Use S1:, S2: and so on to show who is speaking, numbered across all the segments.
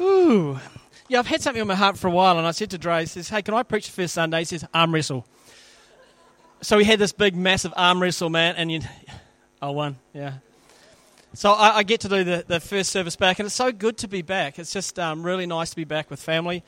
S1: Ooh. Yeah, I've had something on my heart for a while, and I said to Dre, he says, hey, can I preach the first Sunday? He says, arm wrestle. So we had this big, massive arm wrestle, man, and you, oh, one, yeah. So I, I, get to do the, the first service back, and it's so good to be back. It's just um, really nice to be back with family,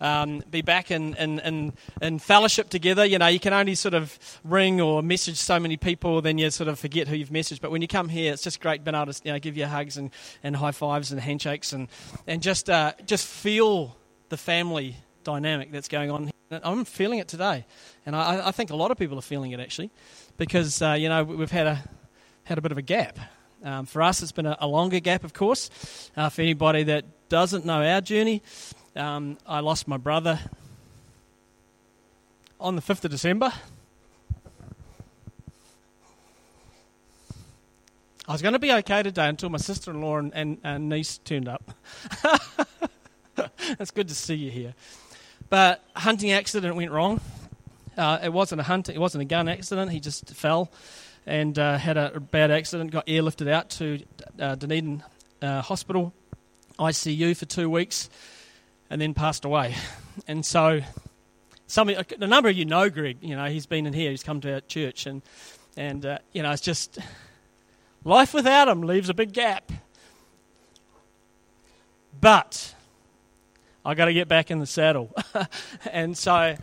S1: um, be back in, in, in, in, fellowship together. You know, you can only sort of ring or message so many people, then you sort of forget who you've messaged. But when you come here, it's just great being able to you know, give you hugs and, and high fives and handshakes and, and just, uh, just feel the family dynamic that's going on. I'm feeling it today, and I, I think a lot of people are feeling it actually, because uh, you know we've had a had a bit of a gap. Um, for us, it's been a, a longer gap, of course. Uh, for anybody that doesn't know our journey, um, I lost my brother on the 5th of December. I was going to be okay today until my sister in law and, and, and, niece turned up. it's good to see you here. But hunting accident went wrong. Uh, it wasn't a hunt. It wasn't a gun accident. He just fell and uh, had a bad accident, got airlifted out to uh, Dunedin uh, Hospital, ICU for two weeks, and then passed away. And so, some a number of you know Greg. You know he's been in here. He's come to our church, and and uh, you know it's just life without him leaves a big gap. But I got to get back in the saddle, and so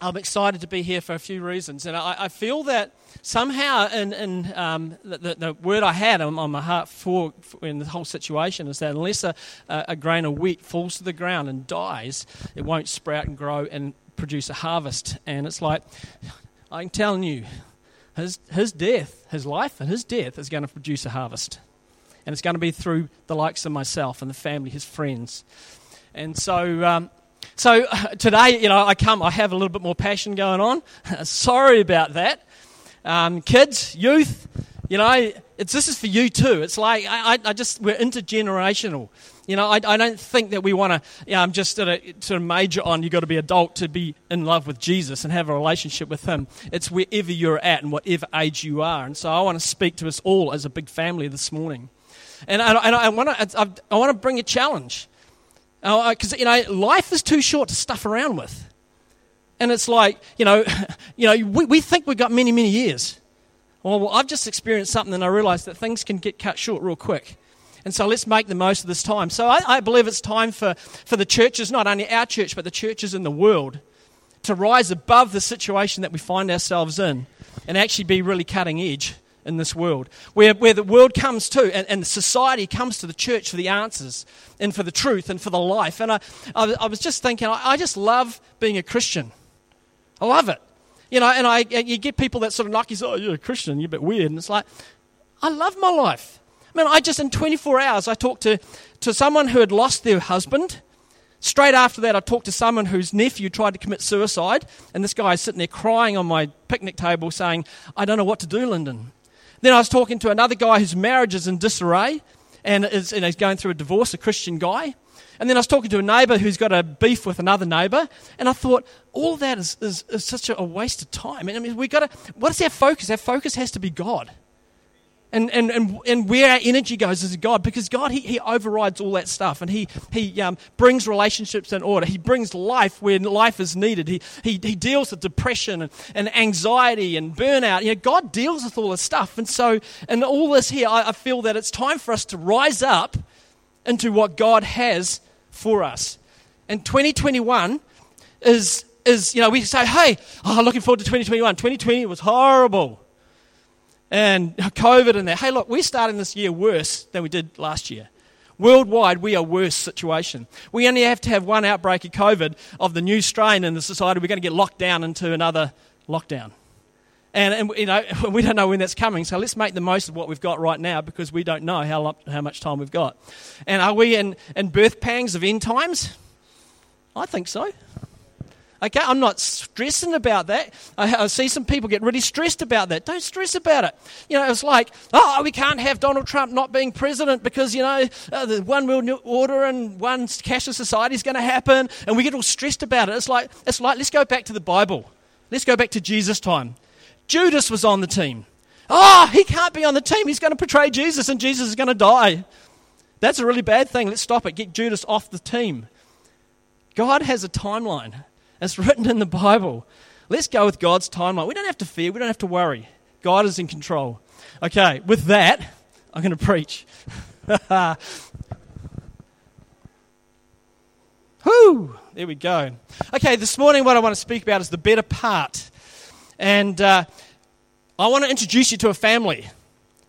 S1: I'm excited to be here for a few reasons, and I, I feel that somehow in, in um, the, the, word I had on, my heart for, for, in the whole situation is that unless a, a grain of wheat falls to the ground and dies, it won't sprout and grow and produce a harvest. And it's like I'm telling you, his his death, his life, and his death is going to produce a harvest, and it's going to be through the likes of myself and the family, his friends, and so. Um, so today, you know, I come, I have a little bit more passion going on. Sorry about that. Um, kids, youth, you know, it's, this is for you too. It's like, I, I just, we're intergenerational. You know, I, I don't think that we want to, you know, I'm just sort of major on you've got to be adult to be in love with Jesus and have a relationship with Him. It's wherever you're at and whatever age you are. And so I want to speak to us all as a big family this morning. And I, and I want to, I want to bring a challenge. Because, uh, you know, life is too short to stuff around with. And it's like, you know, you know we, we think we've got many, many years. Well, well, I've just experienced something and I realized that things can get cut short real quick. And so let's make the most of this time. So I, I believe it's time for, for the churches, not only our church, but the churches in the world, to rise above the situation that we find ourselves in and actually be really cutting edge in this world, where, where the world comes to and, and society comes to the church for the answers and for the truth and for the life. And I, I, I was just thinking, I, I, just love being a Christian. I love it. You know, and I, you get people that sort of knock you, oh, you're a Christian, you're a bit weird. And it's like, I love my life. I mean, I just, in 24 hours, I talked to, to someone who had lost their husband. Straight after that, I talked to someone whose nephew tried to commit suicide, and this guy is sitting there crying on my picnic table saying, I don't know what to do, Lyndon. Then I was talking to another guy whose marriage is in disarray and is and he's going through a divorce, a Christian guy. And then I was talking to a neighbour who's got a beef with another neighbour, and I thought all that is, is, is such a, waste of time. And I mean, we got to. What is our focus? Our focus has to be God and, and, and, and where our energy goes is God because God, He, he overrides all that stuff and He, he um, brings relationships in order. He brings life where life is needed. He, he, he deals with depression and, and anxiety and burnout. You know, God deals with all this stuff. And so, in all this here, I, I feel that it's time for us to rise up into what God has for us. And 2021 is, is you know, we say, hey, oh, I'm looking forward to 2021. 2020 was horrible and COVID and that. Hey, look, we're starting this year worse than we did last year. Worldwide, we are worse situation. We only have to have one outbreak of COVID of the new strain in the society. We're going to get locked down into another lockdown. And, and, you know, we don't know when that's coming, so let's make the most of what we've got right now because we don't know how, how much time we've got. And are we in, in birth pangs of end times? I think so. Okay, I'm not stressing about that. I, I, see some people get really stressed about that. Don't stress about it. You know, it's like, oh, we can't have Donald Trump not being president because, you know, uh, the one world order and one cashless society is going to happen, and we get all stressed about it. It's like, it's like, let's go back to the Bible. Let's go back to Jesus' time. Judas was on the team. Oh, he can't be on the team. He's going to betray Jesus, and Jesus is going to die. That's a really bad thing. Let's stop it. Get Judas off the team. God has a timeline. It's written in the Bible. Let's go with God's timeline. We don't have to fear, we don't have to worry. God is in control. Okay, with that, I'm going to preach. Whoo! There we go. Okay, this morning, what I want to speak about is the better part. And uh, I want to introduce you to a family.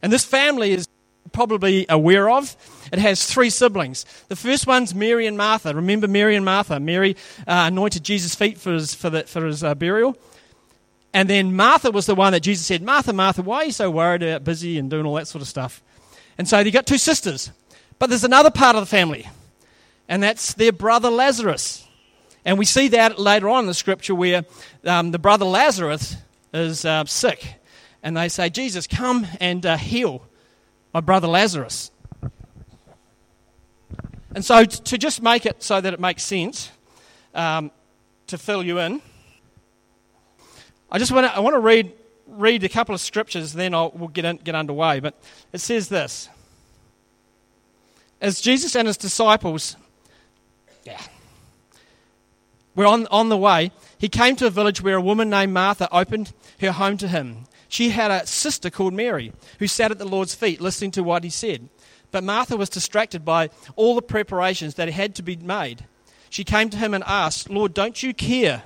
S1: And this family is probably aware of. It has three siblings. The first one's Mary and Martha. Remember Mary and Martha? Mary uh, anointed Jesus' feet for his, for the, for his uh, burial. And then Martha was the one that Jesus said, Martha, Martha, why are you so worried about busy and doing all that sort of stuff? And so they got two sisters. But there's another part of the family and that's their brother Lazarus. And we see that later on in the scripture where um, the brother Lazarus is uh, sick. And they say, Jesus, come and uh, heal my brother Lazarus. And so, t- to just make it so that it makes sense, um, to fill you in, I just want to I want to read read a couple of scriptures, then I'll, we'll get in, get underway. But it says this: As Jesus and his disciples yeah. We're on, on the way. He came to a village where a woman named Martha opened her home to him. She had a sister called Mary who sat at the Lord's feet listening to what he said. But Martha was distracted by all the preparations that had to be made. She came to him and asked, Lord, don't you care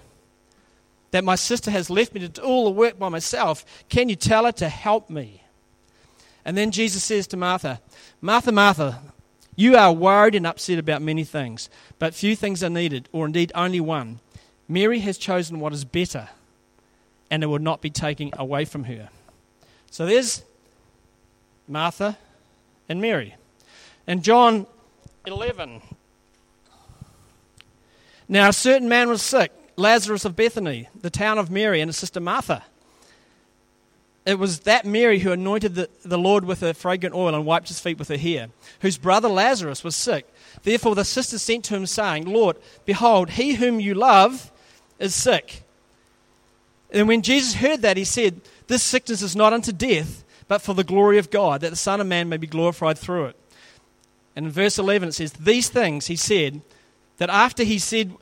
S1: that my sister has left me to do all the work by myself? Can you tell her to help me? And then Jesus says to Martha, Martha, Martha, you are worried and upset about many things, but few things are needed, or indeed only one. Mary has chosen what is better, and it will not be taken away from her. So there's Martha and Mary. And John 11. Now, a certain man was sick, Lazarus of Bethany, the town of Mary and his sister Martha it was that Mary who anointed the, the Lord with a fragrant oil and wiped his feet with her hair, whose brother Lazarus was sick. Therefore the sisters sent to him, saying, Lord, behold, he whom you love is sick. And when Jesus heard that, he said, This sickness is not unto death, but for the glory of God, that the Son of Man may be glorified through it. And in verse 11 it says, These things he said, that after he said,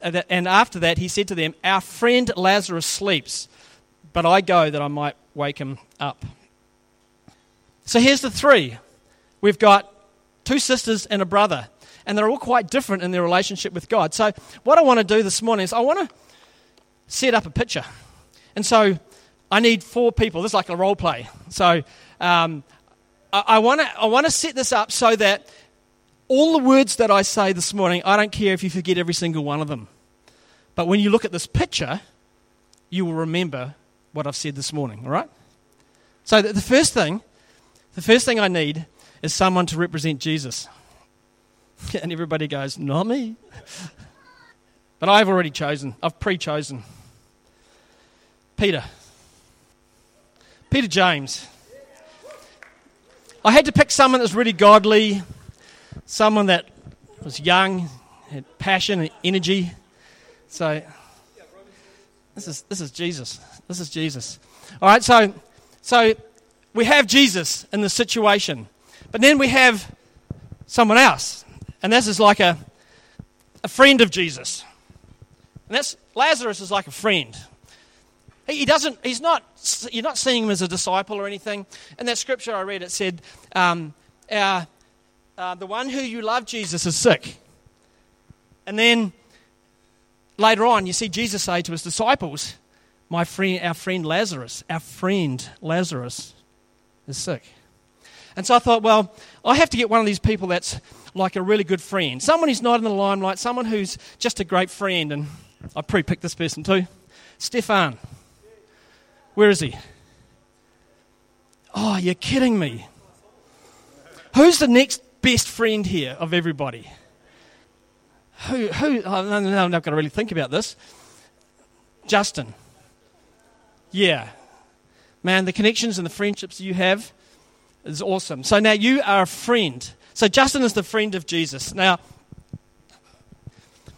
S1: uh, and after that he said to them, Our friend Lazarus sleeps, but I go that I might wake him up. So here's the three we've got two sisters and a brother, and they're all quite different in their relationship with God. So, what I want to do this morning is I want to set up a picture. And so, I need four people. This is like a role play. So, um, I, I want to I want to set this up so that all the words that I say this morning, I don't care if you forget every single one of them. But when you look at this picture, you will remember what I've said this morning, all right? So the, first thing, the first thing I need is someone to represent Jesus. And everybody goes, not me. But I've already chosen. I've pre-chosen. Peter. Peter James. I had to pick someone that was really godly, someone that was young, had passion and energy. So this is this is Jesus. This is Jesus. All right, so, so we have Jesus in the situation, but then we have someone else, and this is like a, a friend of Jesus. And that's Lazarus is like a friend. He, he doesn't. He's not. You're not seeing him as a disciple or anything. In that scripture I read, it said, um, uh, "The one who you love, Jesus, is sick." And then later on, you see Jesus say to his disciples, my friend, our friend Lazarus, our friend Lazarus is sick. And so I thought, well, I have to get one of these people that's like a really good friend. Someone who's not in the limelight, someone who's just a great friend. And I pre picked this person too. Stefan. Where is he? Oh, you're kidding me. Who's the next best friend here of everybody? Who, who, oh, no, no, I'm not going to really think about this. Justin. Yeah. Man, the connections and the friendships you have is awesome. So now you are a friend. So Justin is the friend of Jesus. Now,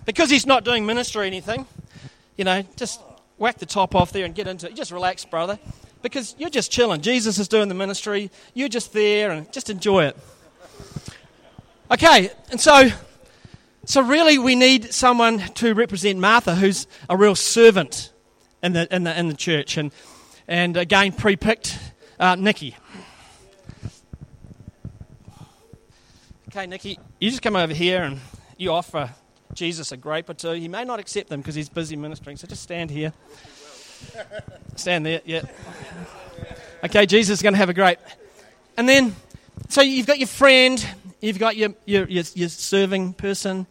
S1: because he's not doing ministry or anything, you know, just whack the top off there and get into it. Just relax, brother. Because you're just chilling. Jesus is doing the ministry. You're just there and just enjoy it. Okay, and so, so really we need someone to represent Martha who's a real servant in the, in the, in the church. And, and again, pre picked uh, Nikki. Okay, Nikki, you just come over here and you offer Jesus a grape or two. He may not accept them because he's busy ministering, so just stand here. Stand there, yeah. Okay, Jesus is going to have a grape. And then, so you've got your friend, you've got your, your, your, your serving person,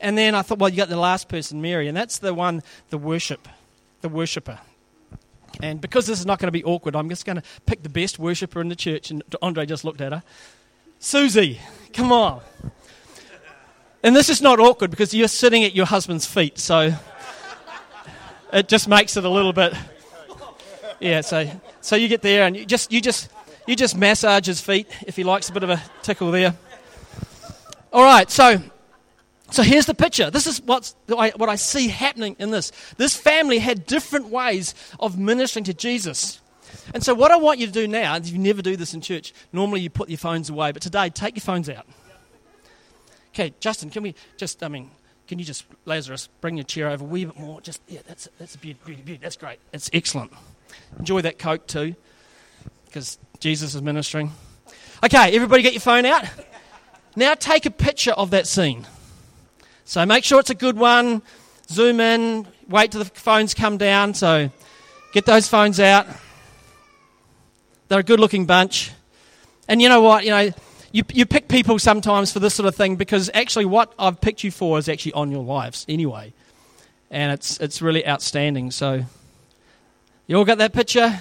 S1: and then I thought, well, you got the last person, Mary, and that's the one, the worship, the worshipper. And because this is not going to be awkward, I'm just going to pick the best worshiper in the church. And Andre just looked at her. Susie, come on. And this is not awkward because you're sitting at your husband's feet, so it just makes it a little bit. Yeah, so so you get there and you just you just you just massage his feet if he likes a bit of a tickle there. All right, so so here's the picture. This is what's, what I see happening in this. This family had different ways of ministering to Jesus. And so, what I want you to do now, and you never do this in church, normally you put your phones away, but today, take your phones out. Okay, Justin, can we just, I mean, can you just, Lazarus, bring your chair over a wee bit more? Just, yeah, that's, that's a beauty, beauty, beauty. That's great. It's excellent. Enjoy that Coke too, because Jesus is ministering. Okay, everybody get your phone out. Now take a picture of that scene. So make sure it's a good one. Zoom in, wait till the phones come down. So get those phones out. They're a good looking bunch. And you know what? You know, you, you pick people sometimes for this sort of thing because actually what I've picked you for is actually on your lives anyway. And it's, it's really outstanding. So, you all got that picture?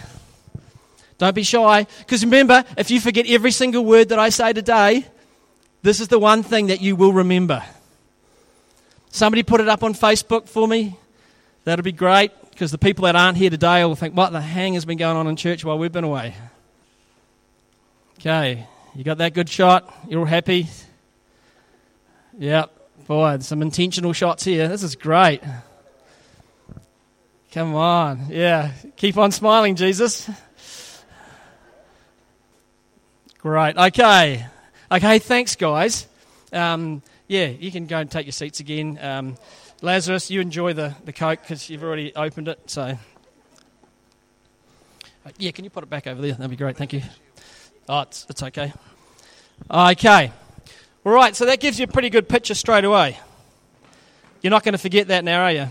S1: Don't be shy. Because remember, if you forget every single word that I say today, this is the one thing that you will remember. Somebody put it up on Facebook for me. That'll be great because the people that aren't here today will think, what the hang has been going on in church while we've been away? Okay. You got that good shot? You're all happy? Yep. Boy, some intentional shots here. This is great. Come on. Yeah. Keep on smiling, Jesus. Great. Okay. Okay, thanks, guys. Um, yeah, you can go and take your seats again. Um, Lazarus, you enjoy the, the Coke because you've already opened it. So, uh, yeah, can you put it back over there? That'd be great. Thank you. Oh, it's, it's okay. Okay. All right, so that gives you a pretty good picture straight away. You're not going to forget that now, are you?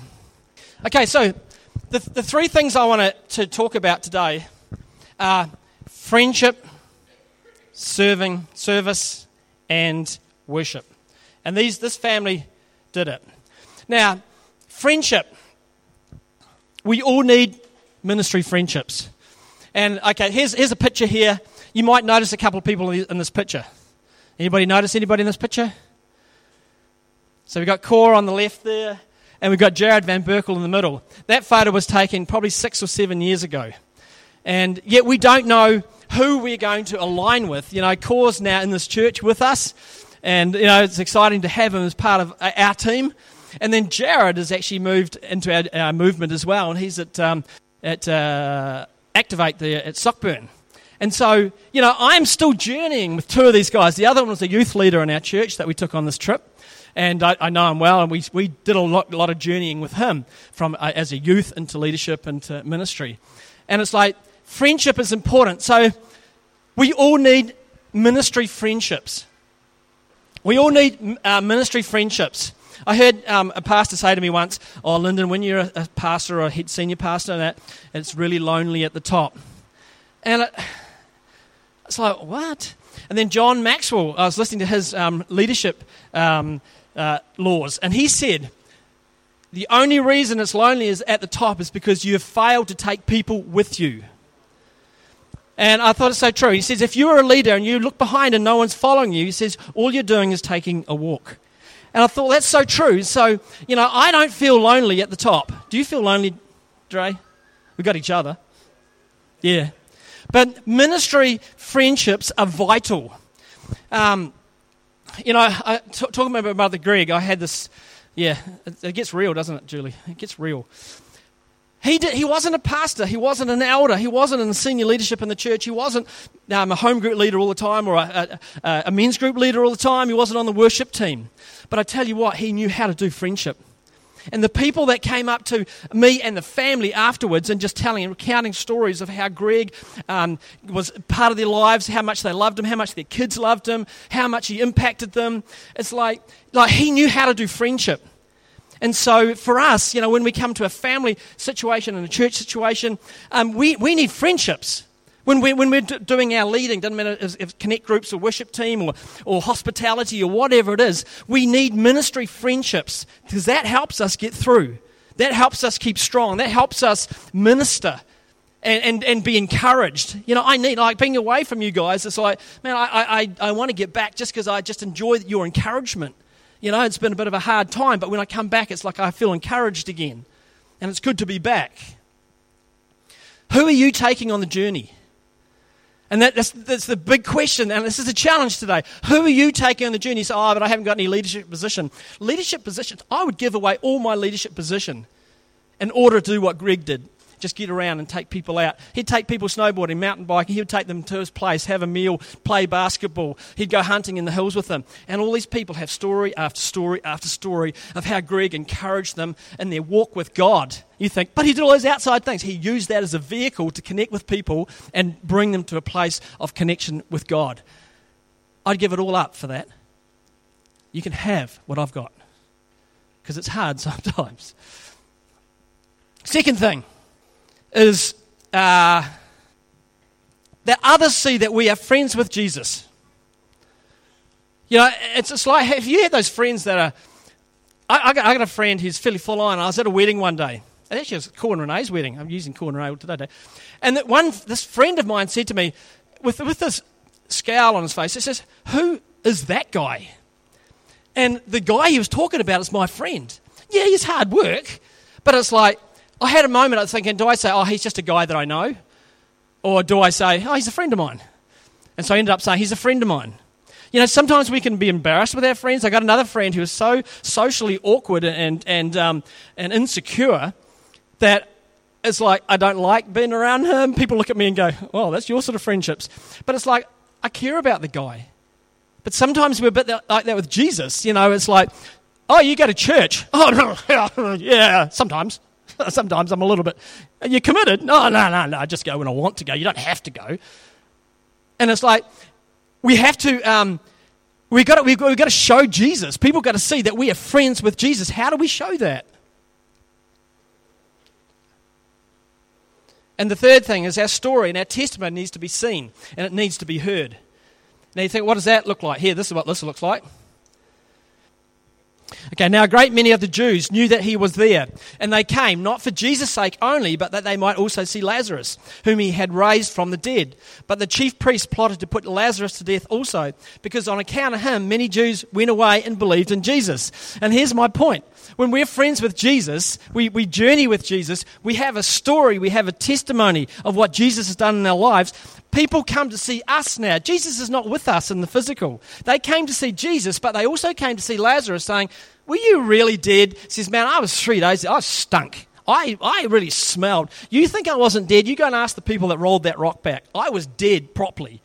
S1: Okay, so the, the three things I want to talk about today are friendship, serving, service, and worship. And these, this family did it. Now, friendship. We all need ministry friendships. And okay, here's, here's a picture here. You might notice a couple of people in this picture. Anybody notice anybody in this picture? So we've got Cora on the left there, and we've got Jared Van Berkel in the middle. That photo was taken probably six or seven years ago. And yet we don't know who we're going to align with. You know, Cora's now in this church with us, and you know, it's exciting to have him as part of our team. And then Jared has actually moved into our, our movement as well, and he's at, um, at uh, Activate there at Sockburn. And so, you know, I'm still journeying with two of these guys. The other one was a youth leader in our church that we took on this trip. And I, I know him well, and we, we did a lot, a lot of journeying with him from uh, as a youth into leadership into ministry. And it's like, friendship is important. So we all need ministry friendships. We all need uh, ministry friendships. I heard um, a pastor say to me once, "Oh, Lyndon, when you're a, pastor or a senior pastor, that it's really lonely at the top." And it, it's like, what? And then John Maxwell, I was listening to his um, leadership um, uh, laws, and he said, the only reason it's lonely is at the top is because you have failed to take people with you. And I thought it's so true. He says, if you're a leader and you look behind and no one's following you, he says, all you're doing is taking a walk. And I thought, that's so true. So, you know, I don't feel lonely at the top. Do you feel lonely, Dre? We've got each other. Yeah. But ministry friendships are vital. Um, you know, I, t- talking about Mother Greg, I had this, yeah, it, it, gets real, doesn't it, Julie? It gets real. He, did, he wasn't a pastor. He wasn't an elder. He wasn't in senior leadership in the church. He wasn't um, a home group leader all the time or a, a, a men's group leader all the time. He wasn't on the worship team. But I tell you what, he knew how to do friendship. And the people that came up to me and the family afterwards and just telling and recounting stories of how Greg um, was part of their lives, how much they loved him, how much their kids loved him, how much he impacted them. It's like, like he knew how to do friendship. And so for us, you know, when we come to a family situation and a church situation, um, we, we need friendships. When, we, when we're doing our leading, doesn't matter if, if connect groups or worship team or, or hospitality or whatever it is, we need ministry friendships because that helps us get through. That helps us keep strong. That helps us minister and, and, and be encouraged. You know, I need, like, being away from you guys, it's like, man, I, I, I want to get back just because I just enjoy your encouragement. You know, it's been a bit of a hard time, but when I come back, it's like I feel encouraged again. And it's good to be back. Who are you taking on the journey? And that, that's, that's the big question, and this is a challenge today. Who are you taking on the journey? Say, oh, but I haven't got any leadership position. Leadership positions, I would give away all my leadership position in order to do what Greg did just get around and take people out. He'd take people snowboarding, mountain biking, he would take them to his place, have a meal, play basketball. He'd go hunting in the hills with them. And all these people have story after story after story of how Greg encouraged them in their walk with God. You think, but he did all those outside things. He used that as a vehicle to connect with people and bring them to a place of connection with God. I'd give it all up for that. You can have what I've got because it's hard sometimes. Second thing, is uh, that others see that we are friends with Jesus. You know, it's, it's like, have you had those friends that are. I, I, got, I got a friend who's fairly full on. I was at a wedding one day. Actually, it was Cool Renee's wedding. I'm using Cool Renee today. And that one, this friend of mine said to me, with, with this scowl on his face, he says, Who is that guy? And the guy he was talking about is my friend. Yeah, he's hard work, but it's like, I had a moment I was thinking, do I say, oh, he's just a guy that I know? Or do I say, oh, he's a friend of mine? And so I ended up saying, he's a friend of mine. You know, sometimes we can be embarrassed with our friends. I got another friend who was so socially awkward and, and, um, and insecure that it's like, I don't like being around him. People look at me and go, well, that's your sort of friendships. But it's like, I care about the guy. But sometimes we're a bit like that with Jesus. You know, it's like, oh, you go to church. Oh, yeah, sometimes. Sometimes I'm a little bit, You're you committed? No, no, no, no. I just go when I want to go. You don't have to go. And it's like, we have to, um, we've, got to we've, got, we've got to show Jesus. People got to see that we are friends with Jesus. How do we show that? And the third thing is our story and our testimony needs to be seen and it needs to be heard. Now you think, what does that look like? Here, this is what this looks like. Okay, now a great many of the Jews knew that he was there, and they came not for Jesus' sake only, but that they might also see Lazarus, whom he had raised from the dead. But the chief priests plotted to put Lazarus to death also, because on account of him, many Jews went away and believed in Jesus. And here's my point when we're friends with Jesus, we, we journey with Jesus, we have a story, we have a testimony of what Jesus has done in our lives. People come to see us now. Jesus is not with us in the physical. They came to see Jesus, but they also came to see Lazarus saying, Were you really dead? He says, Man, I was three days, I stunk. I, I really smelled. You think I wasn't dead? You go and ask the people that rolled that rock back. I was dead properly.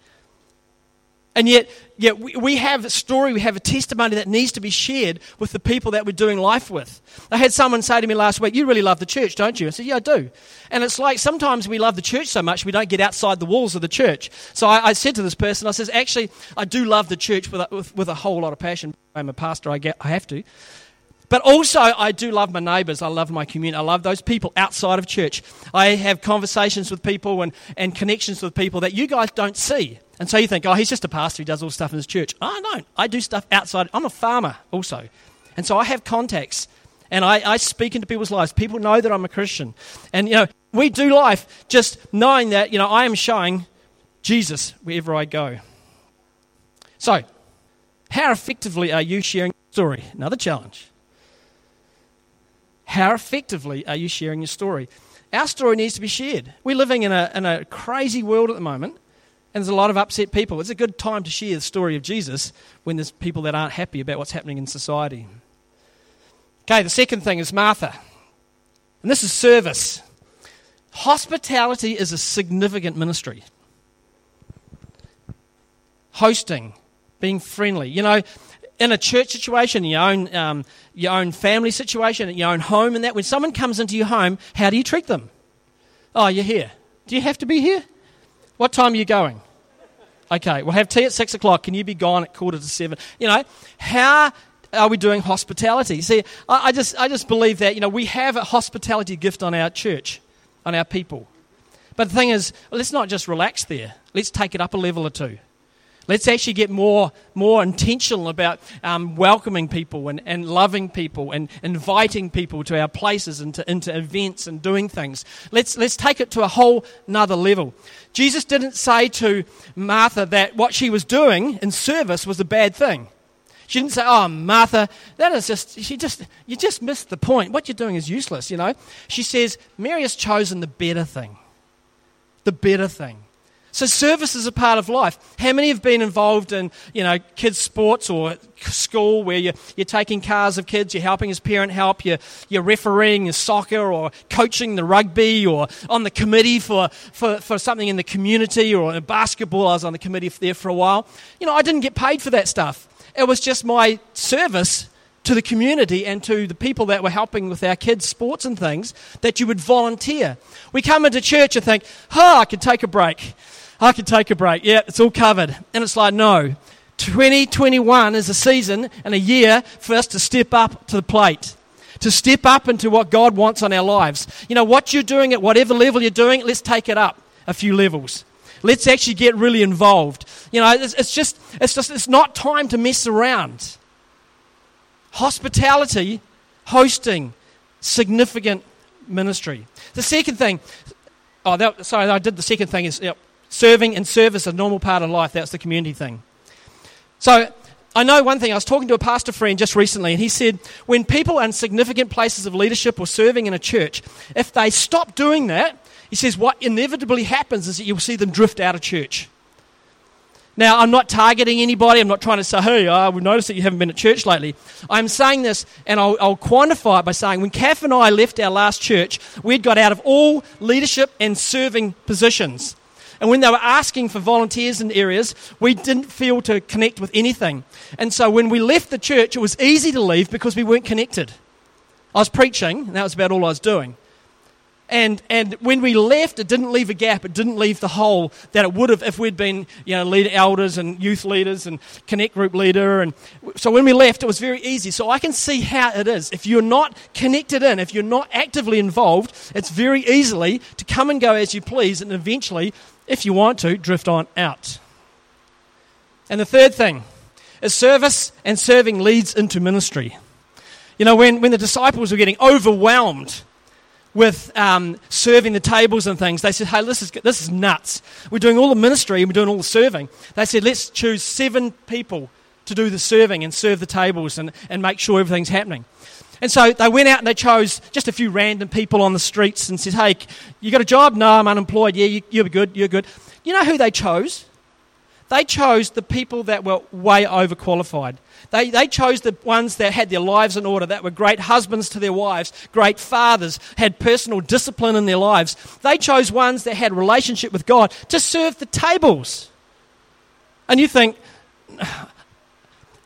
S1: And yet, yet we, we have a story, we have a testimony that needs to be shared with the people that we're doing life with. I had someone say to me last week, You really love the church, don't you? I said, Yeah, I do. And it's like sometimes we love the church so much we don't get outside the walls of the church. So I, I said to this person, I says, Actually, I do love the church with a, with, with a whole lot of passion. I'm a pastor, I, get, I have to. But also, I do love my neighbours. I love my community. I love those people outside of church. I have conversations with people and, and connections with people that you guys don't see. And so you think, oh, he's just a pastor, he does all stuff in his church. I don't. I do stuff outside. I'm a farmer also. And so I have contacts and I, I speak into people's lives. People know that I'm a Christian. And, you know, we do life just knowing that, you know, I am showing Jesus wherever I go. So, how effectively are you sharing your story? Another challenge. How effectively are you sharing your story? Our story needs to be shared. We're living in a, in a crazy world at the moment and there's a lot of upset people. It's a good time to share the story of Jesus when there's people that aren't happy about what's happening in society. Okay, the second thing is Martha. And this is service. Hospitality is a significant ministry. Hosting, being friendly. You know, in a church situation, your own, um, your own family situation, your own home, and that, when someone comes into your home, how do you treat them? Oh, you're here. Do you have to be here? What time are you going? Okay, we'll have tea at six o'clock. Can you be gone at quarter to seven? You know, how are we doing hospitality? See, I, I just, I just believe that, you know, we have a hospitality gift on our church, on our people. But the thing is, let's not just relax there. Let's take it up a level or two. Let's actually get more, more intentional about um, welcoming people and, and loving people and inviting people to our places and to, into events and doing things. Let's, let's take it to a whole nother level. Jesus didn't say to Martha that what she was doing in service was a bad thing. She didn't say, "Oh, Martha, that is just she just you just missed the point. What you're doing is useless." You know. She says, "Mary has chosen the better thing. The better thing." So service is a part of life. How many have been involved in, you know, kids' sports or school where you're, you're taking cars of kids, you're helping as parent help, you're, you're refereeing the soccer or coaching the rugby or on the committee for, for, for something in the community or basketball. I was on the committee there for a while. You know, I didn't get paid for that stuff. It was just my service to the community and to the people that were helping with our kids' sports and things that you would volunteer. We come into church and think, oh, I can take a break. I could take a break. Yeah, it's all covered. And it's like, no. 2021 is a season and a year for us to step up to the plate, to step up into what God wants on our lives. You know, what you're doing at whatever level you're doing, let's take it up a few levels. Let's actually get really involved. You know, it's, it's just, it's just, it's not time to mess around. Hospitality, hosting, significant ministry. The second thing, oh, that, sorry, I did the second thing is, yep, serving and service is a normal part of life. That's the community thing. So I know one thing. I was talking to a pastor friend just recently, and he said when people are in significant places of leadership or serving in a church, if they stop doing that, he says what inevitably happens is that you'll see them drift out of church. Now, I'm not targeting anybody. I'm not trying to say, hey, I have noticed that you haven't been at church lately. I'm saying this, and I'll, I'll, quantify it by saying when Kath and I left our last church, we'd got out of all leadership and serving positions. And when they were asking for volunteers in areas, we didn't feel to connect with anything. And so when we left the church, it was easy to leave because we weren't connected. I was preaching, and that was about all I was doing. And, and when we left, it didn't leave a gap. It didn't leave the hole that it would have if we'd been, you know, leader elders and youth leaders and connect group leader. And so when we left, it was very easy. So I can see how it is. If you're not connected in, if you're not actively involved, it's very easily to come and go as you please, and eventually if you want to, drift on out. And the third thing is service and serving leads into ministry. You know, when, when the disciples were getting overwhelmed with um, serving the tables and things, they said, hey, this is, this is nuts. We're doing all the ministry and we're doing all the serving. They said, let's choose seven people to do the serving and serve the tables and, and make sure everything's happening. And so they went out and they chose just a few random people on the streets and said, Hey, you got a job? No, I'm unemployed. Yeah, you, you're good. You're good. You know who they chose? They chose the people that were way overqualified. They, they chose the ones that had their lives in order, that were great husbands to their wives, great fathers, had personal discipline in their lives. They chose ones that had relationship with God to serve the tables. And you think,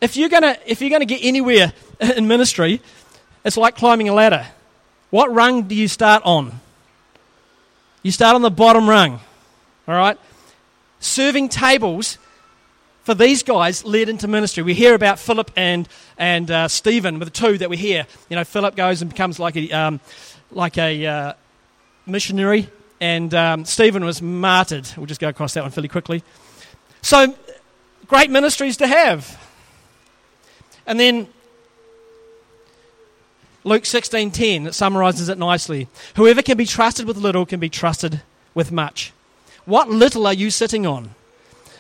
S1: if you're gonna if you're gonna get anywhere in ministry, it's like climbing a ladder. What rung do you start on? You start on the bottom rung. All right? Serving tables for these guys led into ministry. We hear about Philip and, and uh, Stephen, with the two that we hear. You know, Philip goes and becomes like a, um, like a uh, missionary, and um, Stephen was martyred. We'll just go across that one fairly quickly. So, great ministries to have. And then Luke 16:10 it summarizes it nicely. Whoever can be trusted with little can be trusted with much. What little are you sitting on?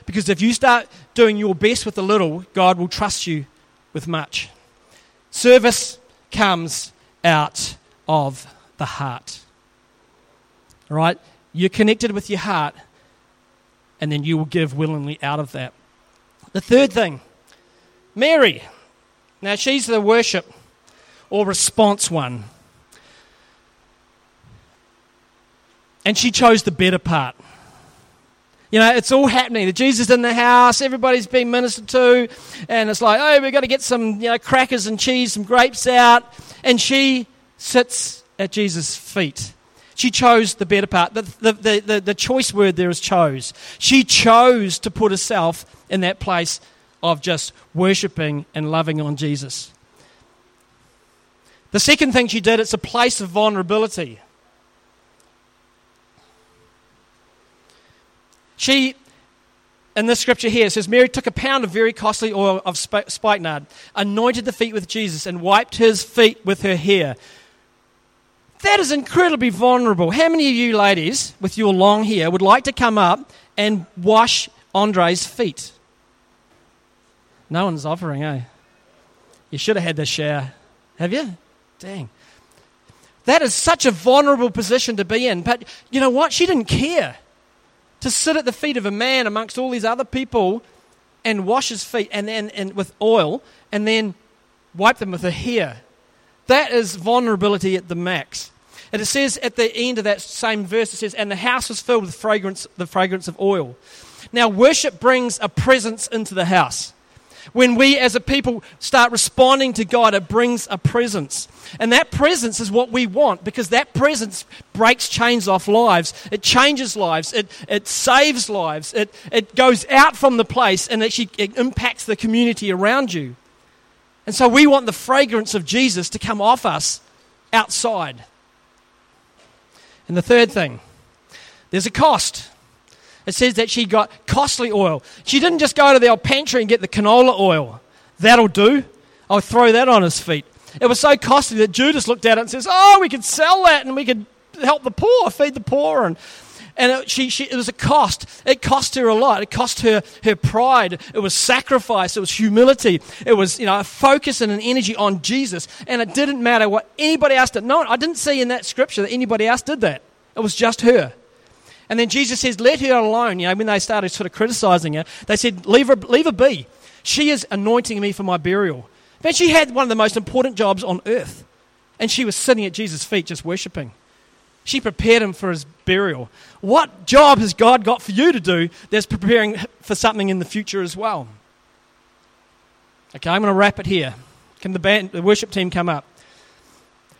S1: Because if you start doing your best with the little, God will trust you with much. Service comes out of the heart. All right? You're connected with your heart, and then you will give willingly out of that. The third thing, Mary. Now, she's the worship or response one. and she chose the better part. You know, it's all happening. The Jesus in the house, everybody's being ministered to, and it's like, oh, we've got to get some you know, crackers and cheese, some grapes out. And she sits at Jesus' feet. She chose the better part. The, the, the, the, choice word there is chose. She chose to put herself in that place of just worshipping and loving on Jesus. The second thing she did, it's a place of vulnerability. She, in this scripture here, says Mary took a pound of very costly oil of spikenard, anointed the feet with Jesus, and wiped his feet with her hair. That is incredibly vulnerable. How many of you ladies with your long hair would like to come up and wash Andre's feet? No one's offering, eh? You should have had this shower. Have you? Dang. That is such a vulnerable position to be in. But you know what? She didn't care to sit at the feet of a man amongst all these other people and wash his feet and then and with oil and then wipe them with her hair. That is vulnerability at the max. And it says at the end of that same verse, it says, and the house was filled with fragrance, the fragrance of oil. Now, worship brings a presence into the house. When we as a people start responding to God, it brings a presence. And that presence is what we want because that presence breaks chains off lives. It changes lives. It, it saves lives. It, it goes out from the place and actually it impacts the community around you. And so we want the fragrance of Jesus to come off us outside. And the third thing, there's a cost. It says that she got costly oil. She didn't just go to the old pantry and get the canola oil. That'll do. I'll throw that on his feet. It was so costly that Judas looked at it and says, Oh, we could sell that and we could help the poor, feed the poor. And, and it, she, she, it was a cost. It cost her a lot. It cost her her pride. It was sacrifice. It was humility. It was you know a focus and an energy on Jesus. And it didn't matter what anybody else did. No, I didn't see in that scripture that anybody else did that. It was just her. And then Jesus says, Let her alone. You know, when they started sort of criticizing her, they said, Leave her, leave her be. She is anointing me for my burial. Man, she had one of the most important jobs on earth. And she was sitting at Jesus' feet just worshiping. She prepared him for his burial. What job has God got for you to do that's preparing for something in the future as well? Okay, I'm going to wrap it here. Can the, band, the worship team come up?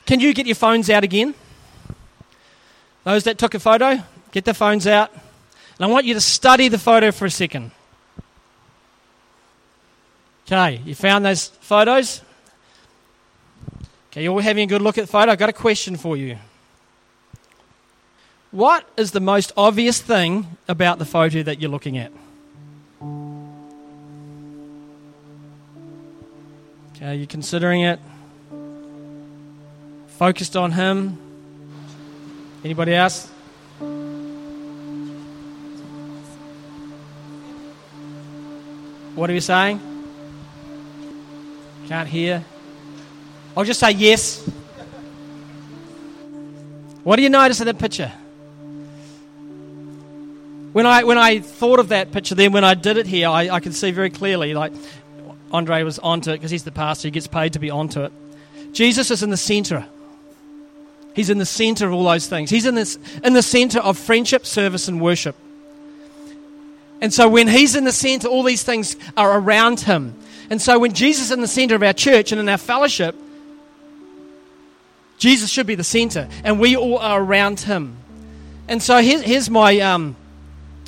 S1: Can you get your phones out again? Those that took a photo, Get the phones out. And I want you to study the photo for a second. Okay, you found those photos? Okay, you're having a good look at the photo. I've got a question for you. What is the most obvious thing about the photo that you're looking at? Okay, are you considering it? Focused on him? Anybody else? What are you saying? Can't hear. I'll just say yes. What do you notice in that picture? When I, when I thought of that picture, then when I did it here, I, I could see very clearly, like Andre was onto it because he's the pastor, he gets paid to be onto it. Jesus is in the center. He's in the center of all those things. He's in, this, in the center of friendship, service, and worship. And so when he's in the center, all these things are around him. And so when Jesus is in the center of our church and in our fellowship, Jesus should be the center, and we all are around him. And so here's, here's my, um,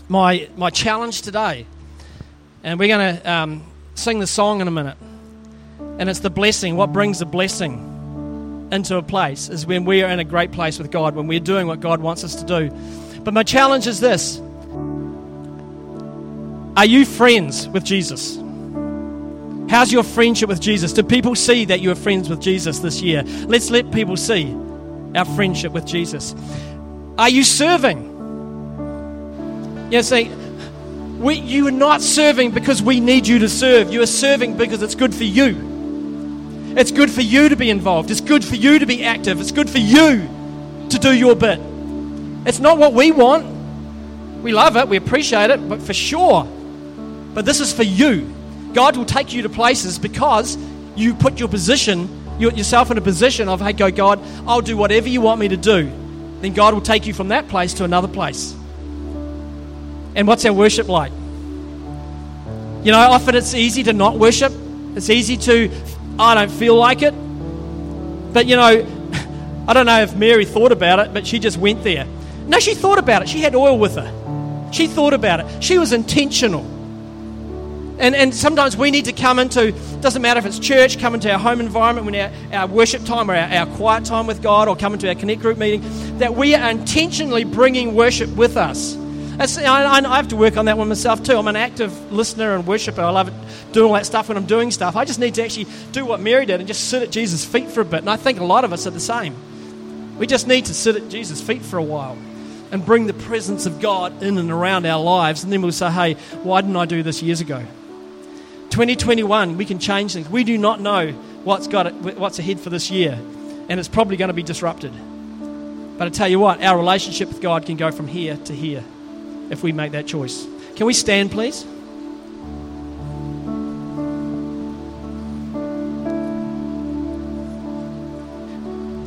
S1: my, my challenge today. And we're going to um, sing the song in a minute. And it's the blessing. What brings the blessing into a place is when we are in a great place with God, when we're doing what God wants us to do. But my challenge is this are you friends with Jesus? How's your friendship with Jesus? Do people see that you are friends with Jesus this year? Let's let people see our friendship with Jesus. Are you serving? You see, we, you are not serving because we need you to serve. You are serving because it's good for you. It's good for you to be involved. It's good for you to be active. It's good for you to do your bit. It's not what we want. We love it, we appreciate it, but for sure, but this is for you. God will take you to places because you put your position, yourself in a position of, hey, go, God, I'll do whatever you want me to do then God will take you from that place to another place. And what's our worship like? You know, often it's easy to not worship. It's easy to, I don't feel like it. But, you know, I don't know if Mary thought about it, but she just went there. No, she thought about it. She had oil with her. She thought about it. She was intentional. And, and sometimes we need to come into, doesn't matter if it's church, come into our home environment, when our, our worship time or our, our quiet time with God, or come into our Connect group meeting, that we are intentionally bringing worship with us. I, I, have to work on that one myself too. I'm an active listener and worshiper. I love doing all that stuff when I'm doing stuff. I just need to actually do what Mary did and just sit at Jesus' feet for a bit. And I think a lot of us are the same. We just need to sit at Jesus' feet for a while and bring the presence of God in and around our lives. And then we'll say, hey, why didn't I do this years ago? 2021, we can change things. We do not know what's, got what's ahead for this year, and it's probably going to be disrupted. But I tell you what, our relationship with God can go from here to here if we make that choice. Can we stand, please?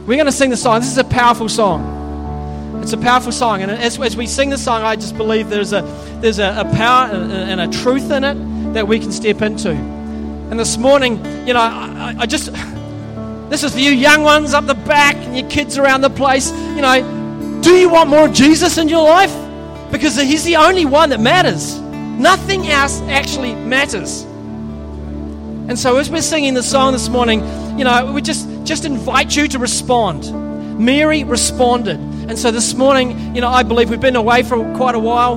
S1: We're going to sing the song. This is a powerful song. It's a powerful song, and as, as we sing the song, I just believe there's a there's a, a power and, and a truth in it that we can step into. And this morning, you know, I, I just, this is for you young ones up the back and your kids around the place. You know, do you want more Jesus in your life? Because He's the only one that matters. Nothing else actually matters. And so, as we're singing the song this morning, you know, we just just invite you to respond. Mary responded. And so this morning, you know, I believe we've been away for quite a while.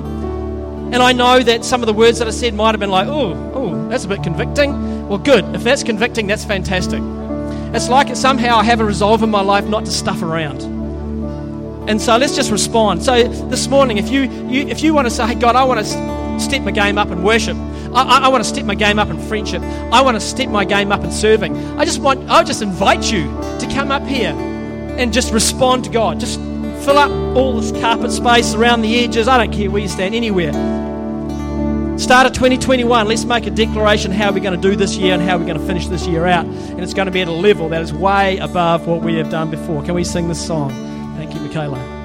S1: And I know that some of the words that I said might have been like, oh, oh, that's a bit convicting. Well, good. If that's convicting, that's fantastic. It's like somehow I have a resolve in my life not to stuff around. And so let's just respond. So this morning, if you, you if you want to say, hey, God, I want to step my game up in worship. I, I, I want to step my game up in friendship. I want to step my game up in serving. I just want, I just invite you to come up here and just respond to God. Just fill up all this carpet space around the edges. I don't care where you stand, anywhere. Start of 2021, let's make a declaration how we're going to do this year and how we're going to finish this year out. And it's going to be at a level that is way above what we have done before. Can we sing this song? Thank you, Michaela.